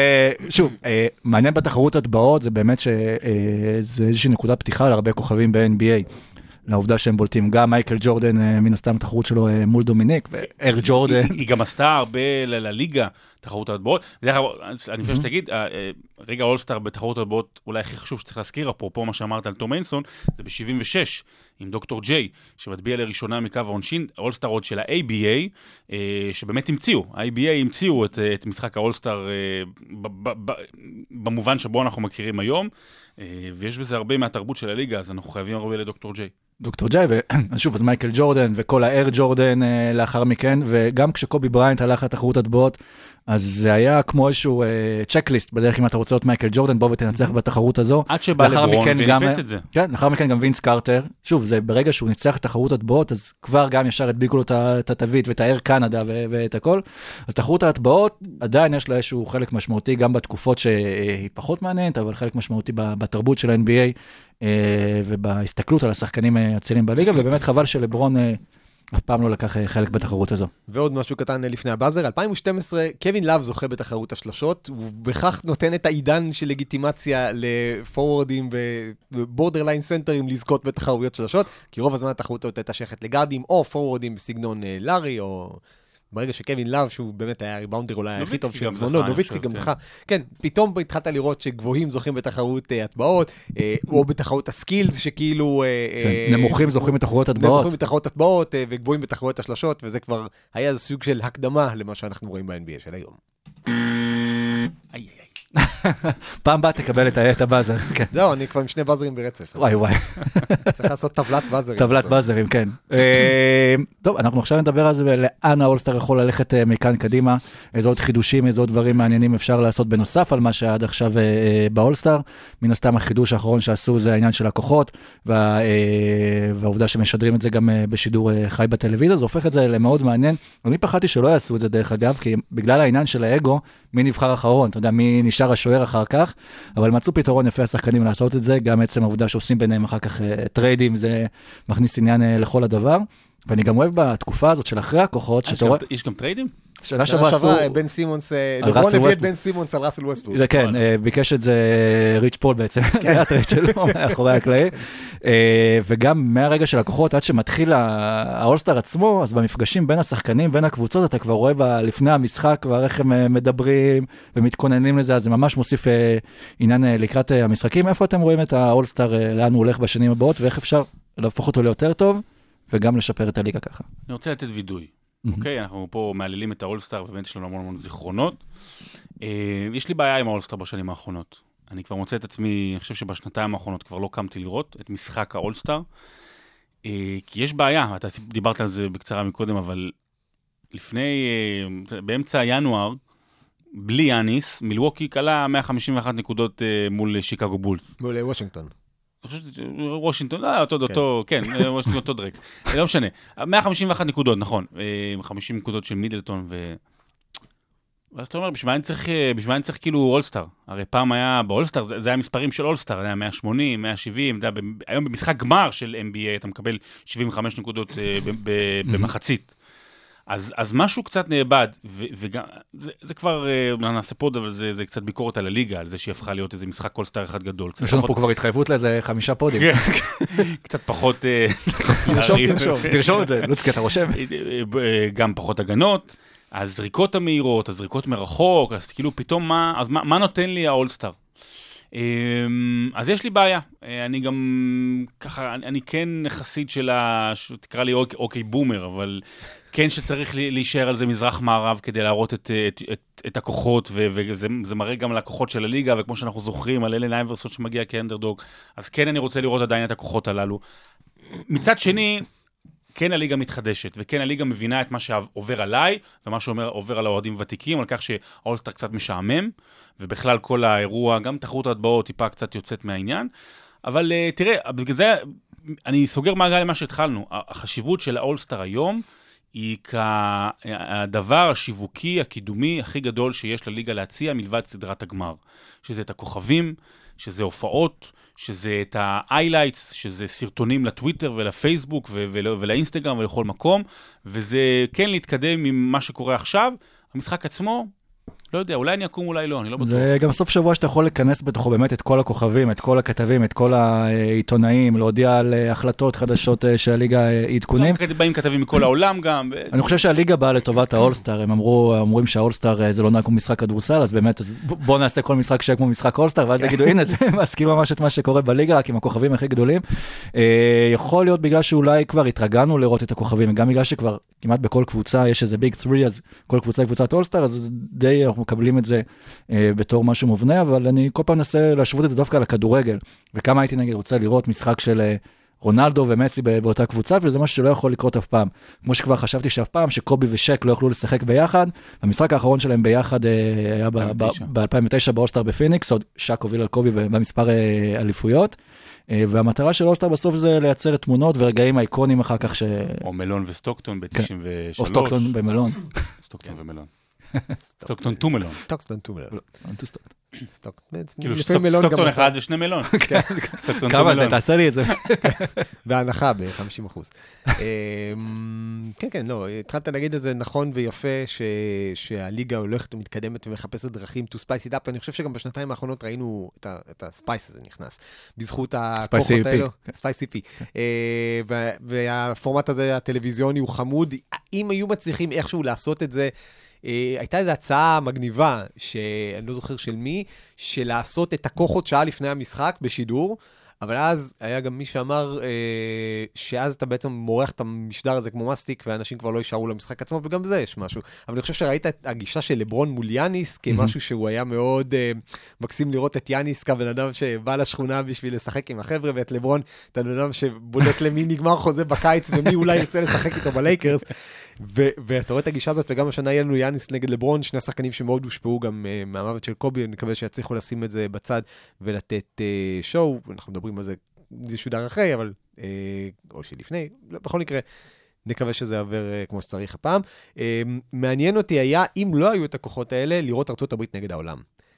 שוב, אה, מעניין בתחרות הטבעות זה באמת שזה איזושהי נקודת פתיחה להרבה כוכבים ב-NBA. לעובדה שהם בולטים, גם מייקל ג'ורדן, אה, מן הסתם התחרות שלו אה, מול דומיניק, ואר ג'ורדן. היא- גם עשתה הרבה ל- לליגה, תחרות ההטבעות. דרך אגב, אני חושב שתגיד, אה, אה, רגע אולסטאר בתחרות ההטבעות, אולי הכי חשוב שצריך להזכיר, אפרופו מה שאמרת על תום אינסון, זה ב-76, עם דוקטור ג'יי, שמטביע לראשונה מקו העונשין, האולסטאר עוד של ה-ABA, אה, שבאמת המציאו, ה-ABA המציאו את, את משחק האולסטאר במובן שבו אנחנו מכירים היום, ויש בזה הרבה מהתרבות של הליגה, אז אנחנו חייבים הרבה לדוקטור ג'יי. דוקטור ג'יי, ושוב, אז מייקל ג'ורדן וכל האייר ג'ורדן לאחר מכן, וגם כשקובי בריינט הלך לתחרות הטבעות, אז זה היה כמו איזשהו checklist בדרך אם אתה רוצה להיות מייקל ג'ורדן, בוא ותנצח בתחרות הזו. עד שבא לברון וניפץ את זה. כן, לאחר מכן גם וינס קרטר, שוב, זה ברגע שהוא ניצח את תחרות הטבעות, אז כבר גם ישר הדביקו לו את התווית ואת האייר קנדה ואת הכל. אז תחרות ההטבעות, עדיין יש לה איזשהו חלק משמעותי, גם בתקופות שהיא פחות מעניינת, אבל חלק משמעותי בתרבות של ה-NBA, אה, ובהסתכלות על השחקנים אה, הצעירים בליגה, ובאמת חבל שלברון אה, אף פעם לא לקח אה, חלק בתחרות הזו. ועוד משהו קטן לפני ה buzzer, 2012, קווין לאב זוכה בתחרות השלשות, ובכך נותן את העידן של לגיטימציה לפורוורדים ו borderline סנטרים לזכות בתחרויות שלשות, כי רוב הזמן התחרות הזאת הייתה שייכת לגארדים, או פורוורדים בסגנון אה, לארי, או... ברגע שקווין לאב, שהוא באמת היה הריבאונדר אולי הכי טוב של גם זמנו, נוביצקי גם כן. זכה. כן, פתאום התחלת לראות שגבוהים זוכים בתחרות אה, הטבעות, אה, או בתחרות הסקילס, שכאילו... אה, כן, נמוכים זוכים בתחרויות הטבעות. נמוכים בתחרויות הטבעות וגבוהים בתחרויות השלשות, וזה כבר היה סוג של הקדמה למה שאנחנו רואים ב-NBA של היום. איי, איי, איי. פעם הבאה תקבל את הבאזר. כן. זהו, אני כבר עם שני באזרים ברצף. וואי וואי, צריך לעשות טבלת באזרים. טבלת. באזרים, כן. אה, טוב, אנחנו עכשיו נדבר על זה ולאן האולסטאר יכול ללכת אה, מכאן קדימה, איזה עוד חידושים, איזה עוד דברים מעניינים אפשר לעשות בנוסף על מה שהיה עד עכשיו אה, אה, באולסטאר. מן הסתם החידוש האחרון שעשו זה העניין של הכוחות, וה, והעובדה שמשדרים את זה גם בשידור חי בטלוויזיה, זה הופך את זה למאוד מעניין. אני פחדתי שלא יעשו את זה דרך אגב, כי בגלל העניין של האגו, מי נבחר אחרון, אתה יודע, מי נשאר השוער אחר כך, אבל מצאו פתרון יפה השחקנים לעשות את זה, גם עצם העובדה שעושים ביניהם אחר כך אה, טריידים, זה מכניס עניין אה, לכל הדבר. ואני גם אוהב בתקופה הזאת של אחרי הכוחות, יש שאתה רואה, יש גם טריידים? שנה שעברה עשו, בן סימונס, אה, לברון הביא את. בן סימונס על ראסל ווסטברוק. זה כן, אה, ביקש את זה ריץ' פול בעצם, זה היה הטרייד שלו מאחורי הקלעים. אה, וגם מהרגע של הכוחות עד שמתחיל האולסטאר עצמו, אז במפגשים בין השחקנים, בין הקבוצות, אתה כבר רואה לפני המשחק כבר איך הם אה, מדברים ומתכוננים לזה, אז זה ממש מוסיף אה, עניין אה, לקראת אה, המשחקים. איפה אתם רואים את האולסטאר, אה, לאן הוא הולך בשנים הבאות, ואיך אפשר להפוך אותו ליותר טוב, וגם לשפר את הליגה ככה. אני רוצה לתת וידוי. אוקיי, אנחנו פה מהללים את האולסטאר, ובאמת יש לנו המון המון זיכרונות. אה, יש לי בעיה עם האולסטאר בשנים האחרונות. אני כבר מוצא את עצמי, אני חושב שבשנתיים האחרונות כבר לא קמתי לראות את משחק האולסטאר. אה, כי יש בעיה, אתה דיברת על זה בקצרה מקודם, אבל לפני, אה, באמצע ינואר, בלי יאניס, מילווקי כלה 151 נקודות מול שיקגו בולס. מול וושינגטון. וושינגטון, לא, אותו, אותו, כן, אה, וושינגטון אותו דרק, אה, לא משנה. 151 נקודות, נכון, אה, 50 נקודות של מידלטון ו... ואז אתה אומר, בשביל מה אני צריך, אה, בשביל מה אני צריך כאילו אולסטאר? הרי פעם היה באולסטאר, זה, זה היה מספרים של אולסטאר, זה היה 180, 170, אתה יודע, ב- היום במשחק גמר של NBA אתה מקבל 75 נקודות אה, במחצית. אז, אז משהו קצת נאבד, ו, וגם, זה, זה כבר, אה, אולי נעשה פוד, אבל זה, זה קצת ביקורת על הליגה, על זה שהיא הפכה להיות איזה משחק אולסטאר אחד גדול. יש לנו פה כבר התחייבות לאיזה חמישה פודים. קצת פחות... אה, תרשום. תרשום. תרשום את זה, לוצקי, אתה רושם? אה, גם פחות הגנות, הזריקות המהירות, הזריקות מרחוק, אז כאילו פתאום מה, אז מה, מה נותן לי האולסטאר? אמ, אז יש לי בעיה, אה, אני גם ככה, אני, אני כן חסיד של ה... תקרא לי אוקיי, OK boomer, אבל כן שצריך להישאר על זה מזרח-מערב כדי להראות את, את, את, את הכוחות, ו- וזה זה מראה גם על הכוחות של הליגה, וכמו שאנחנו זוכרים, על אלן אייברסון שמגיע כאנדרדוג, אז כן אני רוצה לראות עדיין את הכוחות הללו. מצד שני, כן הליגה מתחדשת, וכן הליגה מבינה את מה שעובר עליי, ומה שעובר על האוהדים ותיקים, על כך שהאולסטאר קצת משעמם, ובכלל כל האירוע, גם תחרות ההטבעות טיפה קצת יוצאת מהעניין. אבל uh, תראה, בגלל זה אני סוגר מעגל למה שהתחלנו. החשיבות של האולסטאר היום היא כהדבר השיווקי, הקידומי הכי גדול שיש לליגה להציע מלבד סדרת הגמר. שזה את הכוכבים, שזה הופעות, שזה את ה-highlights, שזה סרטונים לטוויטר ולפייסבוק ולאינסטגרם ולכל מקום, וזה כן להתקדם עם מה שקורה עכשיו. המשחק עצמו, לא יודע, אולי אני אקום, אולי לא, אני לא בטוח. זה גם סוף שבוע שאתה יכול לכנס בתוכו באמת את כל הכוכבים, את כל הכתבים, את כל העיתונאים, להודיע על אה, החלטות חדשות אה, שהליגה אה, עדכונים. באים כתבים מכל העולם גם. אני חושב שהליגה באה לטובת האולסטאר, הם אמרו, אומרים שהאולסטאר זה לא נראה כמו משחק כדורסל, אז באמת, אז ב- בוא נעשה כל משחק שיהיה כמו משחק אולסטאר, ואז יגידו, הנה, זה מזכיר ממש את מה שקורה בליגה, רק עם הכוכבים הכי גדולים. יכול להיות בגלל שאולי כבר התרגלנו לראות את הכוכבים, גם בגלל שכבר כמעט בכל קבוצה יש איזה ביג 3, אז כל קבוצה קבוצת אולסטאר, אז די אנחנו מקבלים את זה אה, בתור משהו מובנה, אבל אני כל פעם מנסה להשוות את זה דווקא לכדורגל, וכמה הייתי נגיד רוצה לראות משחק של... אה, רונלדו ומסי באותה קבוצה, וזה משהו שלא יכול לקרות אף פעם. כמו שכבר חשבתי שאף פעם שקובי ושק לא יכלו לשחק ביחד, המשחק האחרון שלהם ביחד אה, היה 2009. ב-2009 באולסטאר בפיניקס, עוד שק הוביל על קובי במספר אה, אליפויות. אה, והמטרה של אולסטאר בסוף זה לייצר תמונות ורגעים אייקוניים אחר כך, ש... או מלון וסטוקטון ב-93. כן. או סטוקטון במלון. סטוקטון ומלון. Stockton to Malone. טוקסטון טומר. לא, to Stockton. סטוק- כאילו מלון סטוקטון אחד ושני מלון. סטוקטון כמה זה? מלון. תעשה לי את זה. בהנחה ב-50 אחוז. כן, כן, לא, התחלת להגיד את זה נכון ויפה, שהליגה הולכת ומתקדמת ומחפשת דרכים to spice it up, אני חושב שגם בשנתיים האחרונות ראינו את הספייס הזה נכנס, בזכות הכוחות EP. האלו. ספייס CP. אה, וה- והפורמט הזה הטלוויזיוני הוא חמוד, אם היו מצליחים איכשהו לעשות את זה, אה, הייתה איזו הצעה מגניבה, שאני לא זוכר של מי, של לעשות את הכוחות שעה לפני המשחק בשידור. אבל אז היה גם מי שאמר אה, שאז אתה בעצם מורח את המשדר הזה כמו מסטיק, ואנשים כבר לא יישארו למשחק עצמו, וגם בזה יש משהו. אבל אני חושב שראית את הגישה של לברון מול יאניס כמשהו שהוא היה מאוד אה, מקסים לראות את יאניס כבן אדם שבא לשכונה בשביל לשחק עם החבר'ה, ואת לברון, את הבן אדם שבודק למי נגמר חוזה בקיץ ומי אולי ירצה לשחק איתו בלייקרס. ו- ואתה רואה את הגישה הזאת, וגם השנה יהיה לנו יאניס נגד לברון, שני השחקנים שמאוד הושפעו גם uh, מהמוות של קובי, אני מקווה שיצליחו לשים את זה בצד ולתת uh, שואו, אנחנו מדברים על זה, זה שודר אחרי, אבל, uh, או שלפני, לא, בכל מקרה, נקווה שזה יעבר uh, כמו שצריך הפעם. Uh, מעניין אותי היה, אם לא היו את הכוחות האלה, לראות ארצות הברית נגד העולם.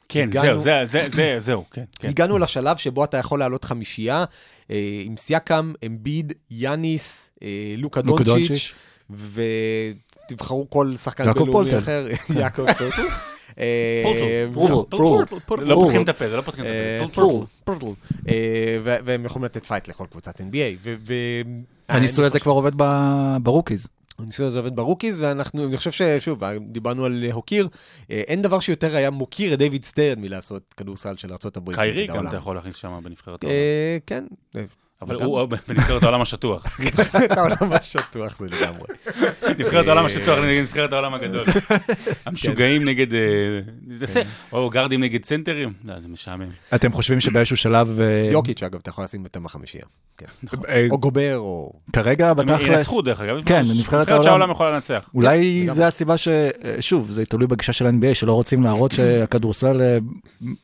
כן, הגענו- זהו, זה- זה- זה- זהו, כן. כן. הגענו לשלב שבו אתה יכול לעלות חמישייה, אה, עם סייקם, אמביד, יאניס, אה, לוקה דונצ'יץ'. ותבחרו כל שחקן בינלאומי. אחר, יעקב פולטל. אה, פורטל, פורטל. לא פותחים את הפה, זה לא פותחים את אה, הפה. פורטל. אה, ו- והם יכולים לתת פייט לכל קבוצת NBA. הניסוי אני הזה כבר עובד ב rookies. הניסוי הזה עובד ב rookies, ואנחנו, אני חושב ששוב, דיברנו על הוקיר, אה, אין דבר שיותר היה מוקיר את דיוויד סטרן מלעשות כדורסל של ארה"ב. קיירי גם אתה יכול להכניס שם בנבחרת העולם. אה, כן, אבל. הוא בנבחרת העולם השטוח. העולם השטוח זה לגמרי. נבחרת העולם השטוח נגד נבחרת העולם הגדול. כן. המשוגעים נגד... אה, תעשה- או גארדים נגד סנטרים? לא, זה משעמם. אתם חושבים שבאיזשהו שלב... אה, יוקיץ', אגב, אתה יכול לשים אותם בחמישייה. כן. אה, או גובר, או... כרגע הם בתכלס, ינצחו דרך אגב. כן, נבחרת נבחרת העולם. שהעולם יכולה לנצח. אולי. זה הסיבה ש... שוב, זה תלוי בגישה של ה-NBA, שלא רוצים להראות שהכדורסל אה,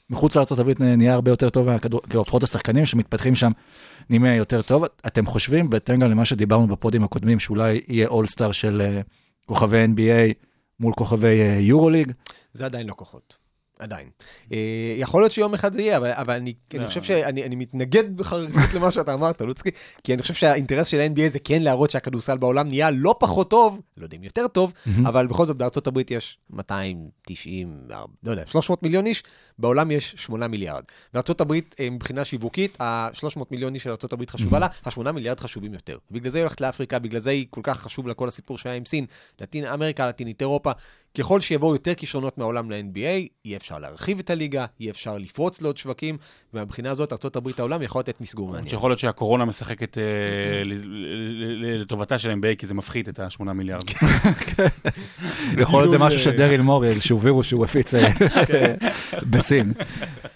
מחוץ לארה"ב נהיה הרבה יותר טוב, מהכדור- כאילו לפחות השחקנים שמתפתחים שם נהיה יותר טוב. אתם חושבים, בהתאם גם למה שדיברנו בפודים הקודמים, שאולי יהיה אולסטאר של אה, כוכבי NBA מול כוכבי אה, יורוליג? זה עדיין לא כוחות. עדיין. אה, יכול להיות שיום אחד זה יהיה, אבל, אבל אני, אני לא. חושב שאני אני מתנגד בחריפות למה שאתה אמרת, לוצקי, כי אני חושב שהאינטרס של ה-NBA זה כן להראות שהכדורסל בעולם נהיה לא פחות טוב, לא יודע אם יותר טוב, אבל בכל זאת בארצות הברית יש 290, לא יודע, 300 מיליון איש, בעולם יש 8 מיליארד. בארצות הברית, אה, מבחינה שיווקית, ה-300 מיליון איש של ארצות הברית חשובה לה, ה-8 מיליארד חשובים יותר. בגלל זה היא הולכת לאפריקה, בגלל זה היא כל כך חשוב לה כל הסיפור שהיה עם סין, לטין אמריקה, לטינית אירופה. ככל שיבואו יותר כישרונות מהעולם ל-NBA, יהיה אפשר להרחיב את הליגה, יהיה אפשר לפרוץ לעוד שווקים, ומהבחינה הזאת, ארה"ב העולם יכול לתת מסגור מעניין. שיכול להיות שהקורונה משחקת אה, לטובתה של ה-NBA, כי זה מפחית את ה-8 מיליארד. יכול להיות זה משהו של דריל מורי, איזשהו וירוס שהוא הפיץ אה, בסין.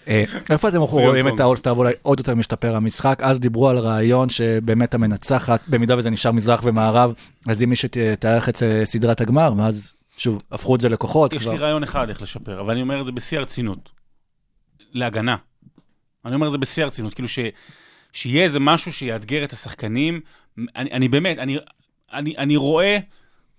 אה, איפה אתם רואים את האולסטאר ואולי עוד יותר משתפר המשחק? אז דיברו על רעיון שבאמת המנצחת, במידה וזה נשאר מזרח ומערב, אז אם מישהו תארח את אה, סדרת הגמר, ואז שוב, הפכו את זה לכוחות. יש כבר. לי רעיון אחד איך לשפר, אבל אני אומר את זה בשיא הרצינות. להגנה. אני אומר את זה בשיא הרצינות, כאילו ש... שיהיה איזה משהו שיאתגר את השחקנים. אני, אני באמת, אני, אני, אני רואה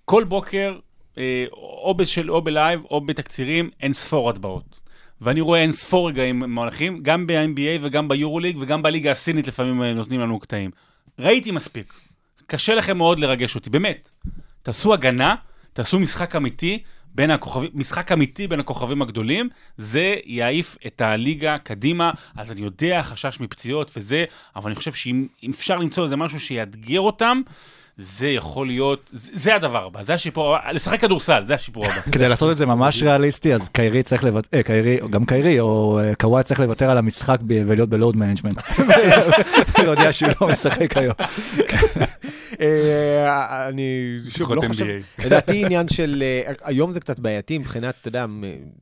כל בוקר, אה, או, בשל, או בלייב או בתקצירים, אין ספור הטבעות. ואני רואה אין ספור רגעים מהלכים, גם ב-NBA וגם ביורוליג וגם בליגה הסינית לפעמים אה, נותנים לנו קטעים. ראיתי מספיק. קשה לכם מאוד לרגש אותי, באמת. תעשו הגנה, תעשו משחק אמיתי בין הכוכבים, משחק אמיתי בין הכוכבים הגדולים, זה יעיף את הליגה קדימה. אז אני יודע, חשש מפציעות וזה, אבל אני חושב שאם אם אפשר למצוא איזה משהו שיאתגר אותם, זה יכול להיות, זה, הדבר הבא, זה השיפור הבא, לשחק כדורסל, זה השיפור הבא. כדי לעשות את זה ממש ריאליסטי, אז קיירי צריך לוותר, קיירי, או גם קיירי, או אה, קוואי צריך לוותר על המשחק ב- ולהיות ב load management. להודיע שהוא לא משחק היום. אה, אני שוב לא חושב. לדעתי עניין של, אה, היום זה קצת בעייתי מבחינת, אתה יודע,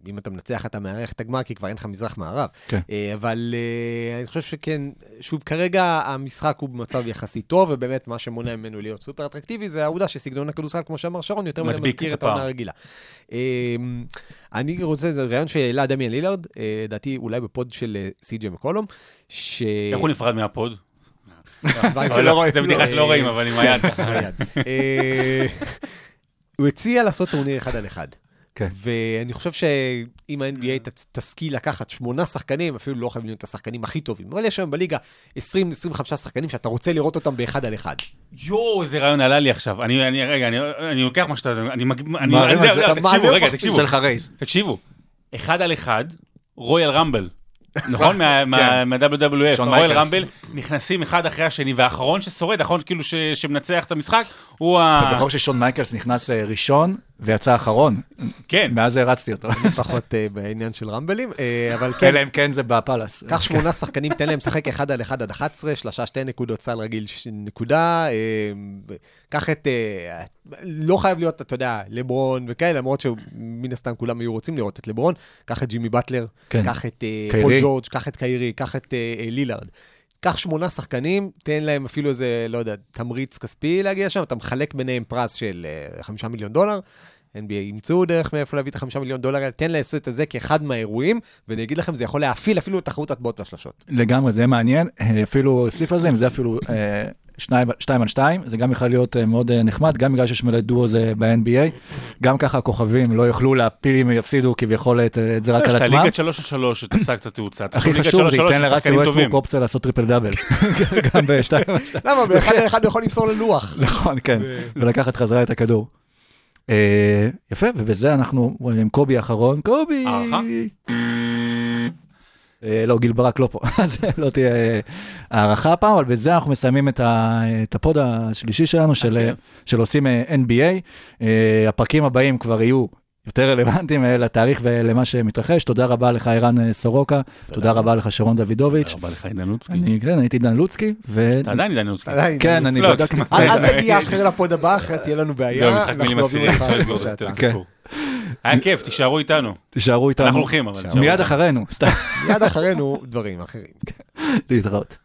אם אתה מנצח אתה מארח את הגמר, כי כבר אין לך מזרח-מערב. כן. אה, אבל אה, אני חושב שכן, שוב, כרגע המשחק הוא במצב יחסית טוב, ובאמת מה שמונע ממנו להיות סופר אטרקטיבי, זה העובדה שסגנון הכדורסל, כמו שאמר שרון, יותר מדי מזכיר את העונה. הרגילה. אה, אני רוצה, זה רעיון שהעלה דמיאן לילארד, אה, לדעתי אולי בפוד של אה, סי.ג'י מקולום, ש... איך הוא נפרד מהפוד? לא, זה בדיחה לא. שלא רואים, אבל עם היד ככה. היד. אה, הוא הציע לעשות טורניר אחד על אחד. כן. ואני חושב שאם ה-NBA ת- תשכיל לקחת שמונה שחקנים, אפילו לא חייבים להיות השחקנים הכי טובים, אבל יש היום בליגה 20-25 שחקנים שאתה רוצה לראות אותם באחד על אחד. יואו, איזה רעיון עלה לי עכשיו. אני, אני, רגע, אני, אני לוקח מה שאתה... אני מג... אני... אני- זה, אתה תקשיבו, רגע. תקשיבו. תקשיבו. אחד על אחד, Royal Rumble. נכון? מה- מה-WWF, מייקלס. Rumble, נכנסים אחד אחרי השני, והאחרון ששורד, האחרון כאילו ש- שמנצח את המשחק, הוא ה... אתה זוכר ששון מייקלס נכנס אה, ראשון ויצא אחרון? כן. מאז הערצתי אותו. פחות אה, בעניין של רמבלים, אה, אבל כן, אלא אם כן זה בפאלאס. קח שמונה שחקנים, תן להם לשחק אחד על אחד עד 11, שלושה שתי נקודות, סל רגיל נקודה. אה, קח את, לא חייב להיות, אתה יודע, לברון וכאלה, למרות שמן הסתם כולם היו רוצים לראות את לברון. קח את ג'ימי באטלר, כן. קח את. פול ג'ורג', קח את קיירי, קח את לילארד. קח שמונה שחקנים, תן להם אפילו איזה, לא יודע, תמריץ כספי להגיע שם, אתה מחלק ביניהם פרס של אה, חמישה מיליון דולר. NBA ימצאו דרך מאיפה להביא את החמישה מיליון דולר האלה, תן לעשות את זה כאחד מהאירועים, ואני אגיד לכם, זה יכול להפעיל אפילו את תחרות הטבעות והשלשות. לגמרי, זה מעניין. אה, אפילו אוסיף על זה, אם זה אפילו אה, שניים, שתיים על שתיים, זה גם יכול להיות אה, מאוד אה, נחמד, גם בגלל שיש מלא דואו זה ב-NBA. גם ככה הכוכבים לא יוכלו להפיל אם יפסידו כביכול את, אה, את זה רק על עצמם. ליגת 3 על 3 שתפסה קצת תאוצה. הכי חשוב, זה 3-3 ייתן טובים. ווסטברוק אופציה לעשות טריפל דאבל. גם בשתיים על שתיים. למה? באחד על אחד יכול למסור ללוח. נכון, כן, ולקחת חזרה את הכדור. יפה, ובזה אנחנו עם קובי האחרון. קובי! אה, לא, גיל ברק לא פה, אז לא תהיה אה, הערכה הפעם, אבל בזה אנחנו מסיימים את הפוד השלישי שלנו, של. אה, של עושים NBA. הפרקים הבאים כבר יהיו יותר רלוונטיים לתאריך ולמה שמתרחש. תודה רבה לך, ערן סורוקה, תודה רבה לך, שרון דוידוביץ'. תודה רבה לך, עידן לוצקי. אני, כן, הייתי דן לוצקי, ו... אתה עדיין עידן לוצקי. כן, אני לא, בדקתי. אל אל תגיע אחרי לפוד הבא, אחרת תהיה לנו בעיה. זהו, משחק מילים אותך אפשר לסגור את. הסיפור. היה כיף, תישארו איתנו. תישארו איתנו. אנחנו הולכים, אבל... מיד. אחרינו, סתם מיד אחרינו דברים אחרים. להתראות.